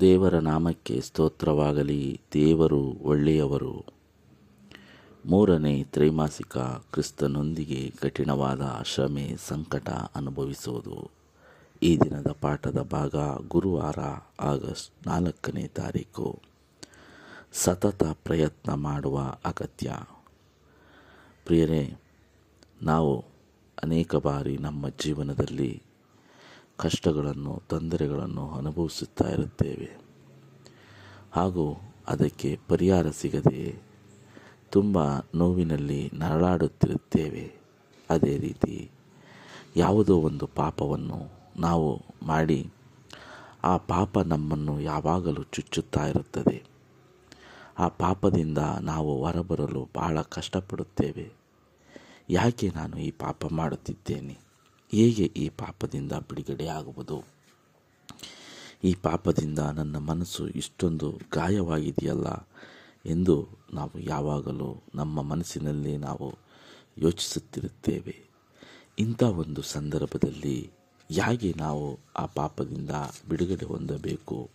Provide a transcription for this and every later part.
ದೇವರ ನಾಮಕ್ಕೆ ಸ್ತೋತ್ರವಾಗಲಿ. ದೇವರು ಒಳ್ಳೆಯವರು. ಮೂರನೇ ತ್ರೈಮಾಸಿಕ ಕ್ರಿಸ್ತನೊಂದಿಗೆ ಕಠಿಣವಾದ ಶ್ರಮೆ ಸಂಕಟ ಅನುಭವಿಸುವುದು. ಈ ದಿನದ ಪಾಠದ ಭಾಗ ಗುರುವಾರ ಆಗಸ್ಟ್ ನಾಲ್ಕನೇ ತಾರೀಕು. ಸತತ ಪ್ರಯತ್ನ ಮಾಡುವ ಅಗತ್ಯ. ಪ್ರಿಯರೇ, ನಾವು ಅನೇಕ ಬಾರಿ ನಮ್ಮ ಜೀವನದಲ್ಲಿ ಕಷ್ಟಗಳನ್ನು, ತೊಂದರೆಗಳನ್ನು ಅನುಭವಿಸುತ್ತಾ ಇರುತ್ತೇವೆ. ಹಾಗೂ ಅದಕ್ಕೆ ಪರಿಹಾರ ಸಿಗದೆ ತುಂಬ ನೋವಿನಲ್ಲಿ ನರಳಾಡುತ್ತಿರುತ್ತೇವೆ. ಅದೇ ರೀತಿ ಯಾವುದೋ ಒಂದು ಪಾಪವನ್ನು ನಾವು ಮಾಡಿ ಆ ಪಾಪ ನಮ್ಮನ್ನು ಯಾವಾಗಲೂ ಚುಚ್ಚುತ್ತಾ ಇರುತ್ತದೆ. ಆ ಪಾಪದಿಂದ ನಾವು ಹೊರಬರಲು ಬಹಳ ಕಷ್ಟಪಡುತ್ತೇವೆ. ಯಾಕೆ ನಾನು ಈ ಪಾಪ ಮಾಡುತ್ತಿದ್ದೇನೆ? ಹೇಗೆ ಈ ಪಾಪದಿಂದ ಬಿಡುಗಡೆ ಆಗುವುದು ಈ ಪಾಪದಿಂದ ನನ್ನ ಮನಸ್ಸು ಇಷ್ಟೊಂದು ಗಾಯವಾಗಿದೆಯಲ್ಲ ಎಂದು ನಾವು ಯಾವಾಗಲೂ ನಮ್ಮ ಮನಸ್ಸಿನಲ್ಲಿ ನಾವು ಯೋಚಿಸುತ್ತಿರುತ್ತೇವೆ. ಇಂಥ ಒಂದು ಸಂದರ್ಭದಲ್ಲಿ ಹೇಗೆ ನಾವು ಆ ಪಾಪದಿಂದ ಬಿಡುಗಡೆ ಹೊಂದಬೇಕು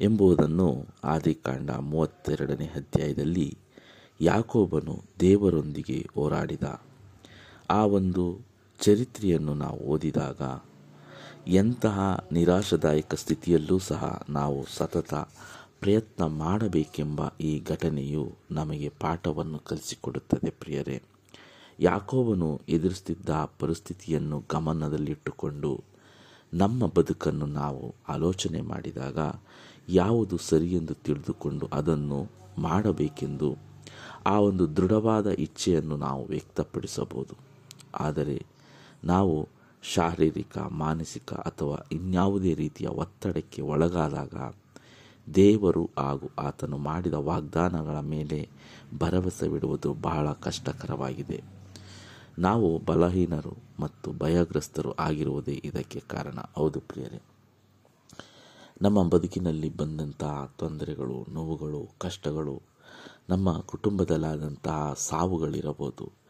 ಎಂಬುದನ್ನು ಆದಿಕಾಂಡ ಮೂವತ್ತೆರಡನೇ ಅಧ್ಯಾಯದಲ್ಲಿ ಯಾಕೋಬನು ದೇವರೊಂದಿಗೆ ಹೋರಾಡಿದ. ಆ ಒಂದು ಚರಿತ್ರೆಯನ್ನು ನಾವು ಓದಿದಾಗ ಎಂತಹ ನಿರಾಶಾದಾಯಕ ಸ್ಥಿತಿಯಲ್ಲೂ ಸಹ ನಾವು ಸತತ ಪ್ರಯತ್ನ ಮಾಡಬೇಕೆಂಬ ಈ ಘಟನೆಯು ನಮಗೆ ಪಾಠವನ್ನು ಕಲಿಸಿಕೊಡುತ್ತದೆ ಪ್ರಿಯರೇ. ಯಾಕೋಬನು ಎದುರಿಸುತ್ತಿದ್ದ ಪರಿಸ್ಥಿತಿಯನ್ನು ಗಮನದಲ್ಲಿಟ್ಟುಕೊಂಡು ನಮ್ಮ ಬದುಕನ್ನು ನಾವು ಆಲೋಚನೆ ಮಾಡಿದಾಗ ಯಾವುದು ಸರಿಯೆಂದು ತಿಳಿದುಕೊಂಡು ಅದನ್ನು ಮಾಡಬೇಕೆಂದು ಆ ಒಂದು ದೃಢವಾದ ಇಚ್ಛೆಯನ್ನು ನಾವು ವ್ಯಕ್ತಪಡಿಸಬಹುದು. ಆದರೆ ನಾವು ಶಾರೀರಿಕ, ಮಾನಸಿಕ ಅಥವಾ ಇನ್ಯಾವುದೇ ರೀತಿಯ ಒತ್ತಡಕ್ಕೆ ಒಳಗಾದಾಗ ದೇವರು ಹಾಗೂ ಆತನು ಮಾಡಿದ ವಾಗ್ದಾನಗಳ ಮೇಲೆ ಭರವಸೆವಿಡುವುದು ಬಹಳ ಕಷ್ಟಕರವಾಗಿದೆ. ನಾವು ಬಲಹೀನರು ಮತ್ತು ಭಯಗ್ರಸ್ತರು ಆಗಿರುವುದೇ ಇದಕ್ಕೆ ಕಾರಣ. ಹೌದು ಪ್ರಿಯರೇ. ನಮ್ಮ ಬದುಕಿನಲ್ಲಿ ಬಂದಂತಹ ತೊಂದರೆಗಳು, ನೋವುಗಳು, ಕಷ್ಟಗಳು ನಮ್ಮ ಕುಟುಂಬದಲ್ಲಾದಂತಹ ಸಾವುಗಳಿರಬಹುದು.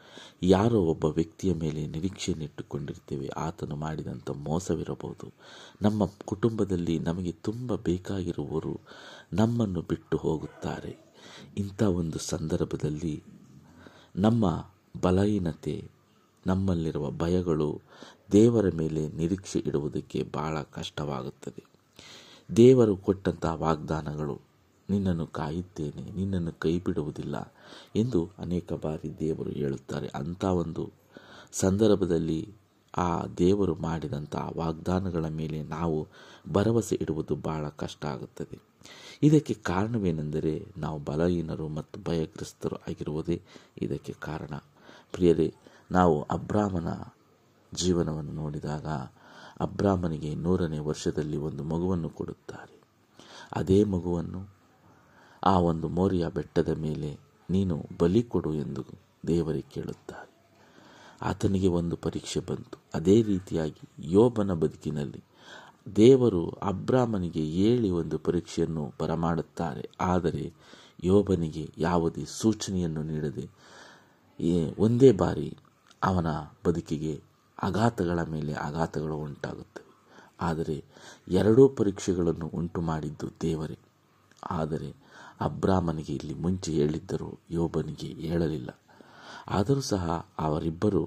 ಯಾರೋ ಒಬ್ಬ ವ್ಯಕ್ತಿಯ ಮೇಲೆ ನಿರೀಕ್ಷೆಯನ್ನಿಟ್ಟುಕೊಂಡಿರ್ತೇವೆ ಆತನು ಮಾಡಿದಂಥ ಮೋಸವಿರಬಹುದು. ನಮ್ಮ ಕುಟುಂಬದಲ್ಲಿ ನಮಗೆ ತುಂಬ ಬೇಕಾಗಿರುವವರು ನಮ್ಮನ್ನು ಬಿಟ್ಟು ಹೋಗುತ್ತಾರೆ. ಇಂಥ ಒಂದು ಸಂದರ್ಭದಲ್ಲಿ ನಮ್ಮ ಬಲಹೀನತೆ, ನಮ್ಮಲ್ಲಿರುವ ಭಯಗಳು ದೇವರ ಮೇಲೆ ನಿರೀಕ್ಷೆ ಇಡುವುದಕ್ಕೆ ಬಹಳ ಕಷ್ಟವಾಗುತ್ತದೆ. ದೇವರು ಕೊಟ್ಟಂತಹ ವಾಗ್ದಾನಗಳು ನಿನ್ನನ್ನು ಕಾಯುತ್ತೇನೆ, ನಿನ್ನನ್ನು ಕೈ ಬಿಡುವುದಿಲ್ಲ ಎಂದು ಅನೇಕ ಬಾರಿ ದೇವರು ಹೇಳುತ್ತಾರೆ. ಅಂಥ ಒಂದು ಸಂದರ್ಭದಲ್ಲಿ ಆ ದೇವರು ಮಾಡಿದಂಥ ವಾಗ್ದಾನಗಳ ಮೇಲೆ ನಾವು ಭರವಸೆ ಇಡುವುದು ಬಹಳ ಕಷ್ಟ ಆಗುತ್ತದೆ. ಇದಕ್ಕೆ ಕಾರಣವೇನೆಂದರೆ ನಾವು ಬಲಹೀನರು ಮತ್ತು ಭಯಗ್ರಸ್ತರು ಆಗಿರುವುದೇ ಇದಕ್ಕೆ ಕಾರಣ. ಪ್ರಿಯರೇ, ನಾವು ಅಬ್ರಾಹ್ಮನ ಜೀವನವನ್ನು ನೋಡಿದಾಗ ಅಬ್ರಾಹ್ಮನಿಗೆ ನೂರನೇ ವರ್ಷದಲ್ಲಿ ಒಂದು ಮಗುವನ್ನು ಕೊಡುತ್ತಾರೆ. ಅದೇ ಮಗುವನ್ನು ಆ ಒಂದು ಮೋರಿಯ ಬೆಟ್ಟದ ಮೇಲೆ ನೀನು ಬಲಿ ಕೊಡು ಎಂದು ದೇವರಿಗೆ ಕೇಳುತ್ತಾರೆ. ಆತನಿಗೆ ಒಂದು ಪರೀಕ್ಷೆ ಬಂತು. ಅದೇ ರೀತಿಯಾಗಿ ಯೋಬನ ಬದುಕಿನಲ್ಲಿ ದೇವರು ಅಬ್ರಾಹ್ಮನಿಗೆ ಏಳಿ ಒಂದು ಪರೀಕ್ಷೆಯನ್ನು ಬರಮಾಡುತ್ತಾರೆ. ಆದರೆ ಯೋಬನಿಗೆ ಯಾವುದೇ ಸೂಚನೆಯನ್ನು ನೀಡದೆ ಒಂದೇ ಬಾರಿ ಅವನ ಬದುಕಿಗೆ ಆಘಾತಗಳ ಮೇಲೆ ಆಘಾತಗಳು ಉಂಟಾಗುತ್ತವೆ. ಆದರೆ ಎರಡೂ ಪರೀಕ್ಷೆಗಳನ್ನು ಉಂಟು ಮಾಡಿದ್ದು ದೇವರೇ. ಆದರೆ ಅಬ್ರಾಮನಿಗೆ ಇಲ್ಲಿ ಮುಂಚೆ ಹೇಳಿದ್ದರು ಯೋಬನಿಗೆ ಹೇಳಲಿಲ್ಲ. ಆದರೂ ಸಹ ಅವರಿಬ್ಬರು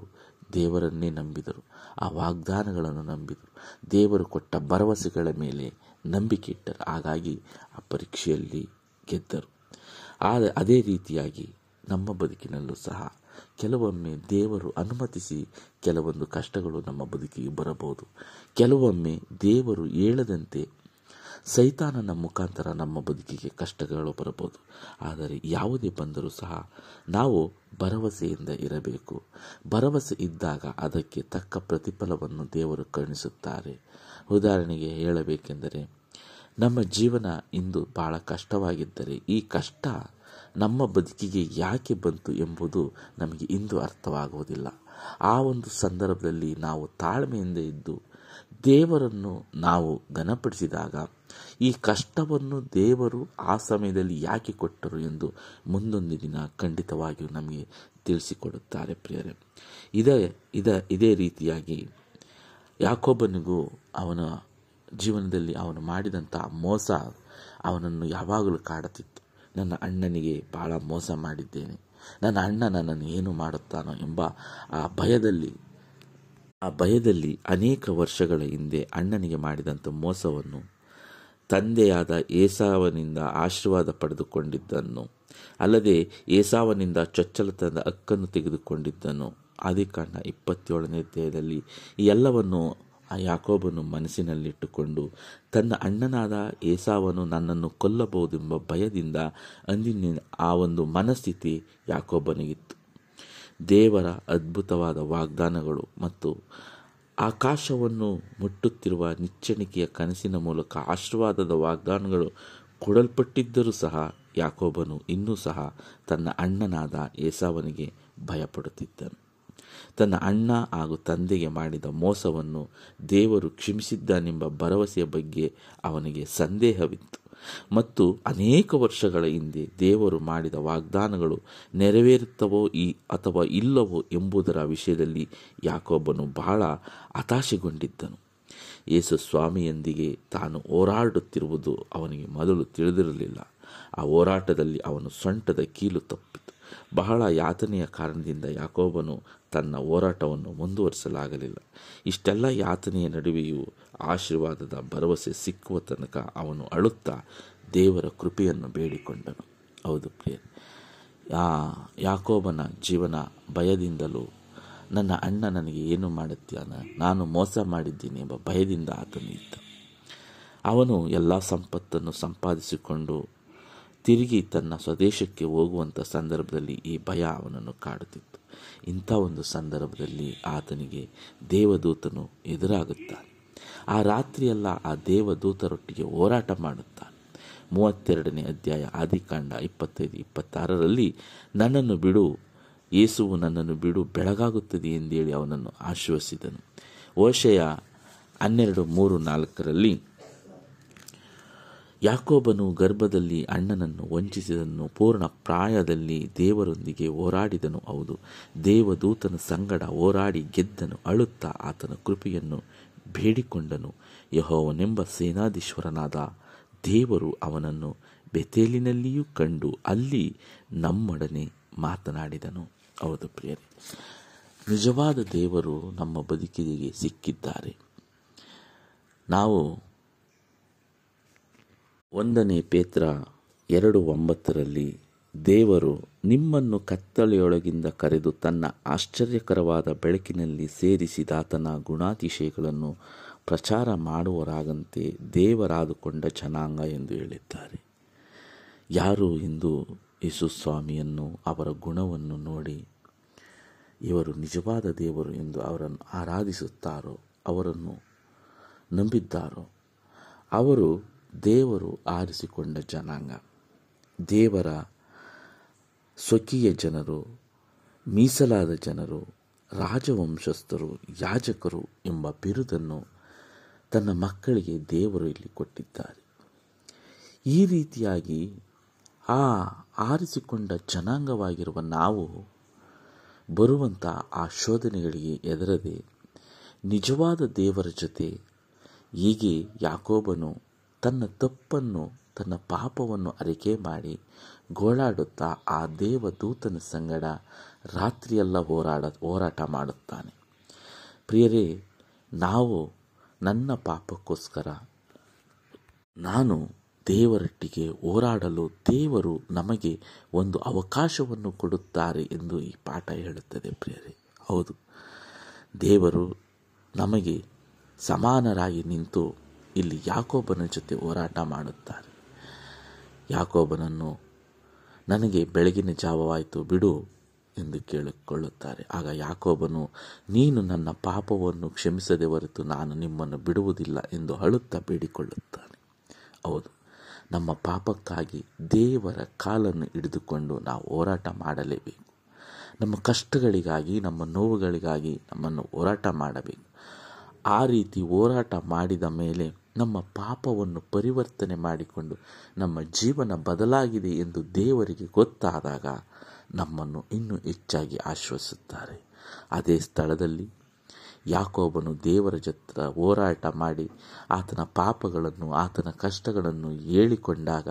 ದೇವರನ್ನೇ ನಂಬಿದರು, ಆ ವಾಗ್ದಾನಗಳನ್ನು ನಂಬಿದರು. ದೇವರು ಕೊಟ್ಟ ಭರವಸೆಗಳ ಮೇಲೆ ನಂಬಿಕೆ ಇಟ್ಟರು, ಹಾಗಾಗಿ ಆ ಪರೀಕ್ಷೆಯಲ್ಲಿ ಗೆದ್ದರು. ಆದರೆ ಅದೇ ರೀತಿಯಾಗಿ ನಮ್ಮ ಬದುಕಿನಲ್ಲೂ ಸಹ ಕೆಲವೊಮ್ಮೆ ದೇವರು ಅನುಮತಿಸಿ ಕೆಲವೊಂದು ಕಷ್ಟಗಳು ನಮ್ಮ ಬದುಕಿಗೆ ಬರಬಹುದು. ಕೆಲವೊಮ್ಮೆ ದೇವರು ಹೇಳದಂತೆ ಸೈತಾನನ ಮುಖಾಂತರ ನಮ್ಮ ಬದುಕಿಗೆ ಕಷ್ಟಗಳು ಬರಬಹುದು. ಆದರೆ ಯಾವುದೇ ಬಂದರೂ ಸಹ ನಾವು ಭರವಸೆಯಿಂದ ಇರಬೇಕು. ಭರವಸೆ ಇದ್ದಾಗ ಅದಕ್ಕೆ ತಕ್ಕ ಪ್ರತಿಫಲವನ್ನು ದೇವರು ಕರುಣಿಸುತ್ತಾರೆ. ಉದಾಹರಣೆಗೆ ಹೇಳಬೇಕೆಂದರೆ, ನಮ್ಮ ಜೀವನ ಇಂದು ಬಹಳ ಕಷ್ಟವಾಗಿದ್ದರೆ ಈ ಕಷ್ಟ ನಮ್ಮ ಬದುಕಿಗೆ ಯಾಕೆ ಬಂತು ಎಂಬುದು ನಮಗೆ ಇಂದು ಅರ್ಥವಾಗುವುದಿಲ್ಲ. ಆ ಒಂದು ಸಂದರ್ಭದಲ್ಲಿ ನಾವು ತಾಳ್ಮೆಯಿಂದ ಇದ್ದು ದೇವರನ್ನು ನಾವು ಘನಪಡಿಸಿದಾಗ ಈ ಕಷ್ಟವನ್ನು ದೇವರು ಆ ಸಮಯದಲ್ಲಿ ಯಾಕೆ ಕೊಟ್ಟರು ಎಂದು ಮುಂದೊಂದು ದಿನ ಖಂಡಿತವಾಗಿಯೂ ನಮಗೆ ತಿಳಿಸಿಕೊಡುತ್ತಾರೆ ಪ್ರಿಯರೇ. ಇದೇ, ಇದ, ಇದೇ ರೀತಿಯಾಗಿ ಯಾಕೋಬನಿಗೂ ಅವನ ಜೀವನದಲ್ಲಿ ಅವನು ಮಾಡಿದಂಥ ಮೋಸ ಅವನನ್ನು ಯಾವಾಗಲೂ ಕಾಡುತ್ತಿತ್ತು ನನ್ನ ಅಣ್ಣನಿಗೆ ಭಾಳ ಮೋಸ ಮಾಡಿದ್ದೇನೆ. ನನ್ನ ಅಣ್ಣ ನನ್ನನ್ನು ಏನು ಮಾಡುತ್ತಾನೋ ಎಂಬ ಆ ಭಯದಲ್ಲಿ ಆ ಭಯದಲ್ಲಿ ಅನೇಕ ವರ್ಷಗಳ ಹಿಂದೆ ಅಣ್ಣನಿಗೆ ಮಾಡಿದಂಥ ಮೋಸವನ್ನು ತಂದೆಯಾದ ಏಸಾವನಿಂದ ಆಶೀರ್ವಾದ ಪಡೆದುಕೊಂಡಿದ್ದನ್ನು, ಅಲ್ಲದೆ ಏಸಾವನಿಂದ ಚೊಚ್ಚಲತನದ ಹಕ್ಕನ್ನು ತೆಗೆದುಕೊಂಡಿದ್ದನು ಆದಿಕಾಂಡ ಇಪ್ಪತ್ತೇಳನೇ ಅಧ್ಯಾಯದಲ್ಲಿ ಈ ಎಲ್ಲವನ್ನು ಆ ಯಾಕೋಬನು ಮನಸ್ಸಿನಲ್ಲಿಟ್ಟುಕೊಂಡು, ತನ್ನ ಅಣ್ಣನಾದ ಏಸಾವನು ನನ್ನನ್ನು ಕೊಲ್ಲಬಹುದೆಂಬ ಭಯದಿಂದ ಅಂದಿನ ಆ ಒಂದು ಮನಸ್ಥಿತಿ ಯಾಕೋಬನಿಗಿತ್ತು. ದೇವರ ಅದ್ಭುತವಾದ ವಾಗ್ದಾನಗಳು ಮತ್ತು ಆಕಾಶವನ್ನು ಮುಟ್ಟುತ್ತಿರುವ ನಿಚ್ಚಣಿಕೆಯ ಕನಸಿನ ಮೂಲಕ ಆಶೀರ್ವಾದದ ವಾಗ್ದಾನಗಳು ಕೊಡಲ್ಪಟ್ಟಿದ್ದರೂ ಸಹ ಯಾಕೋಬನು ಇನ್ನೂ ಸಹ ತನ್ನ ಅಣ್ಣನಾದ ಏಸಾವನಿಗೆ ಭಯಪಡುತ್ತಿದ್ದನು. ತನ್ನ ಅಣ್ಣ ಹಾಗೂ ತಂದೆಗೆ ಮಾಡಿದ ಮೋಸವನ್ನು ದೇವರು ಕ್ಷಮಿಸಿದ್ದಾನೆಂಬ ಭರವಸೆಯ ಬಗ್ಗೆ ಅವನಿಗೆ ಸಂದೇಹವಿತ್ತು. ಮತ್ತು ಅನೇಕ ವರ್ಷಗಳ ಹಿಂದೆ ದೇವರು ಮಾಡಿದ ವಾಗ್ದಾನಗಳು ನೆರವೇರುತ್ತವೋ ಈ ಅಥವಾ ಇಲ್ಲವೋ ಎಂಬುದರ ವಿಷಯದಲ್ಲಿ ಯಾಕೊಬ್ಬನು ಬಹಳ ಹತಾಶೆಗೊಂಡಿದ್ದನು. ಯೇಸು ಸ್ವಾಮಿಯೊಂದಿಗೆ ತಾನು ಹೋರಾಡುತ್ತಿರುವುದು ಅವನಿಗೆ ಮೊದಲು ತಿಳಿದಿರಲಿಲ್ಲ. ಆ ಹೋರಾಟದಲ್ಲಿ ಅವನು ಸೊಂಟದ ಕೀಲು ತಪ್ಪಿತು. ಬಹಳ ಯಾತನೆಯ ಕಾರಣದಿಂದ ಯಾಕೋಬನು ತನ್ನ ಹೋರಾಟವನ್ನು ಮುಂದುವರಿಸಲಾಗಲಿಲ್ಲ. ಇಷ್ಟೆಲ್ಲ ಯಾತನೆಯ ನಡುವೆಯೂ ಆಶೀರ್ವಾದದ ಭರವಸೆ ಸಿಕ್ಕುವ ತನಕ ಅವನು ಅಳುತ್ತಾ ದೇವರ ಕೃಪೆಯನ್ನು ಬೇಡಿಕೊಂಡನು. ಹೌದು ಪ್ರಿಯ ಯಾಕೋಬನ ಜೀವನ ಭಯದಿಂದಲೂ ನನ್ನ ಅಣ್ಣ ನನಗೆ ಏನು ಮಾಡುತ್ತಾನ? ನಾನು ಮೋಸ ಮಾಡಿದ್ದೀನಿ ಎಂಬ ಭಯದಿಂದ ಆತನು ಇದ್ದ. ಅವನು ಎಲ್ಲ ಸಂಪತ್ತನ್ನು ಸಂಪಾದಿಸಿಕೊಂಡು ತಿರುಗಿ ತನ್ನ ಸ್ವದೇಶಕ್ಕೆ ಹೋಗುವಂಥ ಸಂದರ್ಭದಲ್ಲಿ ಈ ಭಯ ಅವನನ್ನು ಕಾಡುತ್ತಿತ್ತು. ಇಂಥ ಒಂದು ಸಂದರ್ಭದಲ್ಲಿ ಆತನಿಗೆ ದೇವದೂತನು ಎದುರಾಗುತ್ತಾನೆ. ಆ ರಾತ್ರಿಯೆಲ್ಲ ಆ ದೇವದೂತರೊಟ್ಟಿಗೆ ಹೋರಾಟ ಮಾಡುತ್ತಾನೆ. ಮೂವತ್ತೆರಡನೇ ಅಧ್ಯಾಯ, ಆದಿಕಾಂಡ ಇಪ್ಪತ್ತೈದು, ಇಪ್ಪತ್ತಾರರಲ್ಲಿ, ನನ್ನನ್ನು ಬಿಡು, ಯೇಸುವು ನನ್ನನ್ನು ಬಿಡು, ಬೆಳಗಾಗುತ್ತದೆ ಎಂದೇಳಿ ಅವನನ್ನು ಆಶ್ವಸಿದನು. ಓಶಯ ಹನ್ನೆರಡು, ಮೂರು, ನಾಲ್ಕರಲ್ಲಿ, ಯಾಕೋಬನು ಗರ್ಭದಲ್ಲಿ ಅಣ್ಣನನ್ನು ವಂಚಿಸಿದನು, ಪೂರ್ಣ ಪ್ರಾಯದಲ್ಲಿ ದೇವರೊಂದಿಗೆ ಹೋರಾಡಿದನು, ಹೌದು, ದೇವದೂತನ ಸಂಗಡ ಹೋರಾಡಿ ಗೆದ್ದನು, ಅಳುತ್ತಾ ಆತನ ಕೃಪೆಯನ್ನು ಬೇಡಿಕೊಂಡನು. ಯಹೋವನೆಂಬ ಸೇನಾಧೀಶ್ವರನಾದ ದೇವರು ಅವನನ್ನು ಬೆತೇಲಿನಲ್ಲಿಯೂ ಕಂಡು ಅಲ್ಲಿ ನಮ್ಮೊಡನೆ ಮಾತನಾಡಿದನು. ಹೌದು ಪ್ರಿಯರೇ, ನಿಜವಾದ ದೇವರು ನಮ್ಮ ಬದುಕಿಗೆ ಸಿಕ್ಕಿದ್ದಾರೆ. ನಾವು ಒಂದನೇ ಪೇತ್ರ ಎರಡು ಒಂಬತ್ತರಲ್ಲಿ ದೇವರು ನಿಮ್ಮನ್ನು ಕತ್ತಲೆಯೊಳಗಿಂದ ಕರೆದು ತನ್ನ ಆಶ್ಚರ್ಯಕರವಾದ ಬೆಳಕಿನಲ್ಲಿ ಸೇರಿಸಿದಾತನ ಗುಣಾತಿಶಯಗಳನ್ನು ಪ್ರಚಾರ ಮಾಡುವರಾಗಂತೆ ದೇವರಾದುಕೊಂಡ ಜನಾಂಗ ಎಂದು ಹೇಳಿದ್ದಾರೆ. ಯಾರು ಇಂದು ಯೇಸು ಸ್ವಾಮಿಯನ್ನು, ಅವರ ಗುಣವನ್ನು ನೋಡಿ ಇವರು ನಿಜವಾದ ದೇವರು ಎಂದು ಅವರನ್ನು ಆರಾಧಿಸುತ್ತಾರೋ, ಅವರನ್ನು ನಂಬಿದ್ದಾರೋ? ಅವರು ದೇವರು ಆರಿಸಿಕೊಂಡ ಜನಾಂಗ. ದೇವರ ಸ್ವಕೀಯ ಜನರು, ಮೀಸಲಾದ ಜನರು, ರಾಜವಂಶಸ್ಥರು, ಯಾಜಕರು ಎಂಬ ಬಿರುದನ್ನು ತನ್ನ ಮಕ್ಕಳಿಗೆ ದೇವರು ಇಲ್ಲಿ ಕೊಟ್ಟಿದ್ದಾರೆ. ಈ ರೀತಿಯಾಗಿ ಆ ಆರಿಸಿಕೊಂಡ ಜನಾಂಗವಾಗಿರುವ ನಾವು ಬರುವಂಥ ಆ ಶೋಧನೆಗಳಿಗೆ ಎದರದೆ ನಿಜವಾದ ದೇವರ ಜೊತೆ ಹೀಗೆ ಯಾಕೋಬನು ತನ್ನ ತಪ್ಪನ್ನು, ತನ್ನ ಪಾಪವನ್ನು ಅರಿಕೆ ಮಾಡಿ ಗೋಳಾಡುತ್ತಾ ಆ ದೇವದೂತನ ಸಂಗಡ ರಾತ್ರಿಯೆಲ್ಲ ಹೋರಾಡ, ಹೋರಾಟ ಮಾಡುತ್ತಾನೆ. ಪ್ರಿಯರೇ, ನಾವು ನನ್ನ ಪಾಪಕ್ಕೋಸ್ಕರ ನಾನು ದೇವರೊಟ್ಟಿಗೆ ಹೋರಾಡಲು ದೇವರು ನಮಗೆ ಒಂದು ಅವಕಾಶವನ್ನು ಕೊಡುತ್ತಾರೆ ಎಂದು ಈ ಪಾಠ ಹೇಳುತ್ತದೆ ಪ್ರಿಯರೇ. ಹೌದು, ದೇವರು ನಮಗೆ ಸಮಾನರಾಗಿ ನಿಂತು ಇಲ್ಲಿ ಯಾಕೋಬನ ಜೊತೆ ಹೋರಾಟ ಮಾಡುತ್ತಾರೆ. ಯಾಕೋಬನನ್ನು ನನಗೆ ಬೆಳಗಿನ ಜಾವವಾಯಿತು, ಬಿಡು ಎಂದು ಕೇಳಿಕೊಳ್ಳುತ್ತಾರೆ. ಆಗ ಯಾಕೋಬನು, ನೀನು ನನ್ನ ಪಾಪವನ್ನು ಕ್ಷಮಿಸದೆ ಹೊರತು ನಾನು ನಿಮ್ಮನ್ನು ಬಿಡುವುದಿಲ್ಲ ಎಂದು ಅಳುತ್ತಾ ಬೇಡಿಕೊಳ್ಳುತ್ತಾನೆ. ಹೌದು, ನಮ್ಮ ಪಾಪಕ್ಕಾಗಿ ದೇವರ ಕಾಲನ್ನು ಹಿಡಿದುಕೊಂಡು ನಾವು ಹೋರಾಟ ಮಾಡಲೇಬೇಕು. ನಮ್ಮ ಕಷ್ಟಗಳಿಗಾಗಿ, ನಮ್ಮ ನೋವುಗಳಿಗಾಗಿ ನಮ್ಮನ್ನು ಹೋರಾಟ ಮಾಡಬೇಕು. ಆ ರೀತಿ ಹೋರಾಟ ಮಾಡಿದ ಮೇಲೆ ನಮ್ಮ ಪಾಪವನ್ನು ಪರಿವರ್ತನೆ ಮಾಡಿಕೊಂಡು ನಮ್ಮ ಜೀವನ ಬದಲಾಗಿದೆ ಎಂದು ದೇವರಿಗೆ ಗೊತ್ತಾದಾಗ ನಮ್ಮನ್ನು ಇನ್ನೂ ಹೆಚ್ಚಾಗಿ ಆಶ್ವಸಿಸುತ್ತಾರೆ. ಅದೇ ಸ್ಥಳದಲ್ಲಿ ಯಾಕೋಬನು ದೇವರ ಜತ್ರ ಹೋರಾಟ ಮಾಡಿ ಆತನ ಪಾಪಗಳನ್ನು, ಆತನ ಕಷ್ಟಗಳನ್ನು ಹೇಳಿಕೊಂಡಾಗ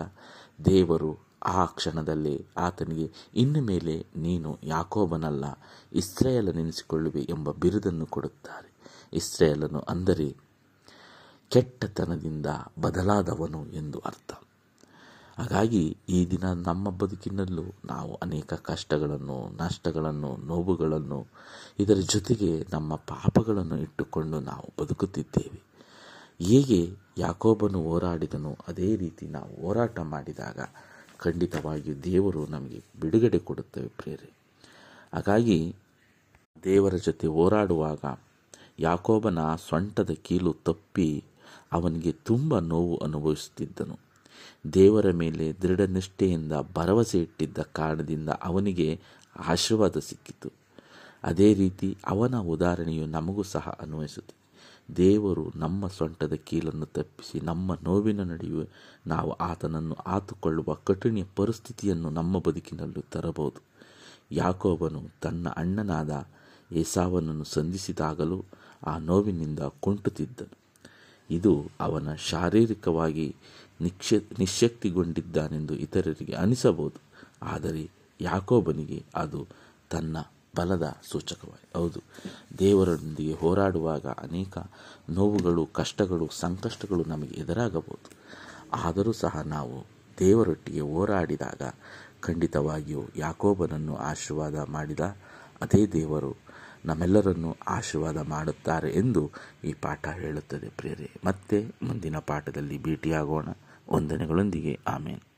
ದೇವರು ಆ ಕ್ಷಣದಲ್ಲೇ ಆತನಿಗೆ, ಇನ್ನು ಮೇಲೆ ನೀನು ಯಾಕೋಬನಲ್ಲ ಇಸ್ರಾಯೇಲನೆನಿಸಿಕೊಳ್ಳುವೆ ಎಂಬ ಬಿರುದನ್ನು ಕೊಡುತ್ತಾರೆ. ಇಸ್ರೇಲನು ಅಂದರೆ ಕೆಟ್ಟತನದಿಂದ ಬದಲಾದವನು ಎಂದು ಅರ್ಥ. ಹಾಗಾಗಿ ಈ ದಿನ ನಮ್ಮ ಬದುಕಿನಲ್ಲೂ ನಾವು ಅನೇಕ ಕಷ್ಟಗಳನ್ನು, ನಷ್ಟಗಳನ್ನು, ನೋವುಗಳನ್ನು, ಇದರ ಜೊತೆಗೆ ನಮ್ಮ ಪಾಪಗಳನ್ನು ಇಟ್ಟುಕೊಂಡು ನಾವು ಬದುಕುತ್ತಿದ್ದೇವೆ. ಹೇಗೆ ಯಾಕೋಬನು ಹೋರಾಡಿದನು, ಅದೇ ರೀತಿ ನಾವು ಹೋರಾಟ ಮಾಡಿದಾಗ ಖಂಡಿತವಾಗಿಯೂ ದೇವರು ನಮಗೆ ಬಿಡುಗಡೆ ಕೊಡುತ್ತವೆ ಪ್ರೇರೆ ಹಾಗಾಗಿ ದೇವರ ಜೊತೆ ಹೋರಾಡುವಾಗ ಯಾಕೋಬನ ಸೊಂಟದ ಕೀಲು ತಪ್ಪಿ ಅವನಿಗೆ ತುಂಬ ನೋವು ಅನುಭವಿಸುತ್ತಿದ್ದನು. ದೇವರ ಮೇಲೆ ದೃಢನಿಷ್ಠೆಯಿಂದ ಭರವಸೆ ಇಟ್ಟಿದ್ದ ಕಾರಣದಿಂದ ಅವನಿಗೆ ಆಶೀರ್ವಾದ ಸಿಕ್ಕಿತು. ಅದೇ ರೀತಿ ಅವನ ಉದಾಹರಣೆಯು ನಮಗೂ ಸಹ ಅನ್ವಯಿಸುತ್ತದೆ ದೇವರು ನಮ್ಮ ಸೊಂಟದ ಕೀಲನ್ನು ತಪ್ಪಿಸಿ ನಮ್ಮ ನೋವಿನ ನಡುವೆ ನಾವು ಆತನನ್ನು ಆತುಕೊಳ್ಳುವ ಕಠಿಣ ಪರಿಸ್ಥಿತಿಯನ್ನು ನಮ್ಮ ಬದುಕಿನಲ್ಲೂ ತರಬಹುದು. ಯಾಕೋಬನು ತನ್ನ ಅಣ್ಣನಾದ ಏಸಾವನನ್ನು ಸಂಧಿಸಿದಾಗಲೂ ಆ ನೋವಿನಿಂದ ಕುಂಟುತ್ತಿದ್ದನು. ಇದು ಅವನ ಶಾರೀರಿಕವಾಗಿ ನಿಕ್ಷ ನಿಶಕ್ತಿಗೊಂಡಿದ್ದಾನೆಂದು ಇತರರಿಗೆ ಅನಿಸಬಹುದು. ಆದರೆ ಯಾಕೋಬನಿಗೆ ಅದು ತನ್ನ ಬಲದ ಸೂಚಕವಾಗಿ ಹೌದು, ದೇವರೊಂದಿಗೆ ಹೋರಾಡುವಾಗ ಅನೇಕ ನೋವುಗಳು, ಕಷ್ಟಗಳು, ಸಂಕಷ್ಟಗಳು ನಮಗೆ ಎದುರಾಗಬಹುದು. ಆದರೂ ಸಹ ನಾವು ದೇವರೊಟ್ಟಿಗೆ ಹೋರಾಡಿದಾಗ ಖಂಡಿತವಾಗಿಯೂ ಯಾಕೋಬನನ್ನು ಆಶೀರ್ವಾದ ಮಾಡಿದ ಅದೇ ದೇವರು ನಮ್ಮೆಲ್ಲರನ್ನು ಆಶೀರ್ವಾದ ಮಾಡುತ್ತಾರೆ ಎಂದು ಈ ಪಾಠ ಹೇಳುತ್ತದೆ ಪ್ರೇರೆ ಮತ್ತೆ ಮುಂದಿನ ಪಾಠದಲ್ಲಿ ಭೇಟಿಯಾಗೋಣ. ವಂದನೆಗಳೊಂದಿಗೆ. ಆಮೇಲೆ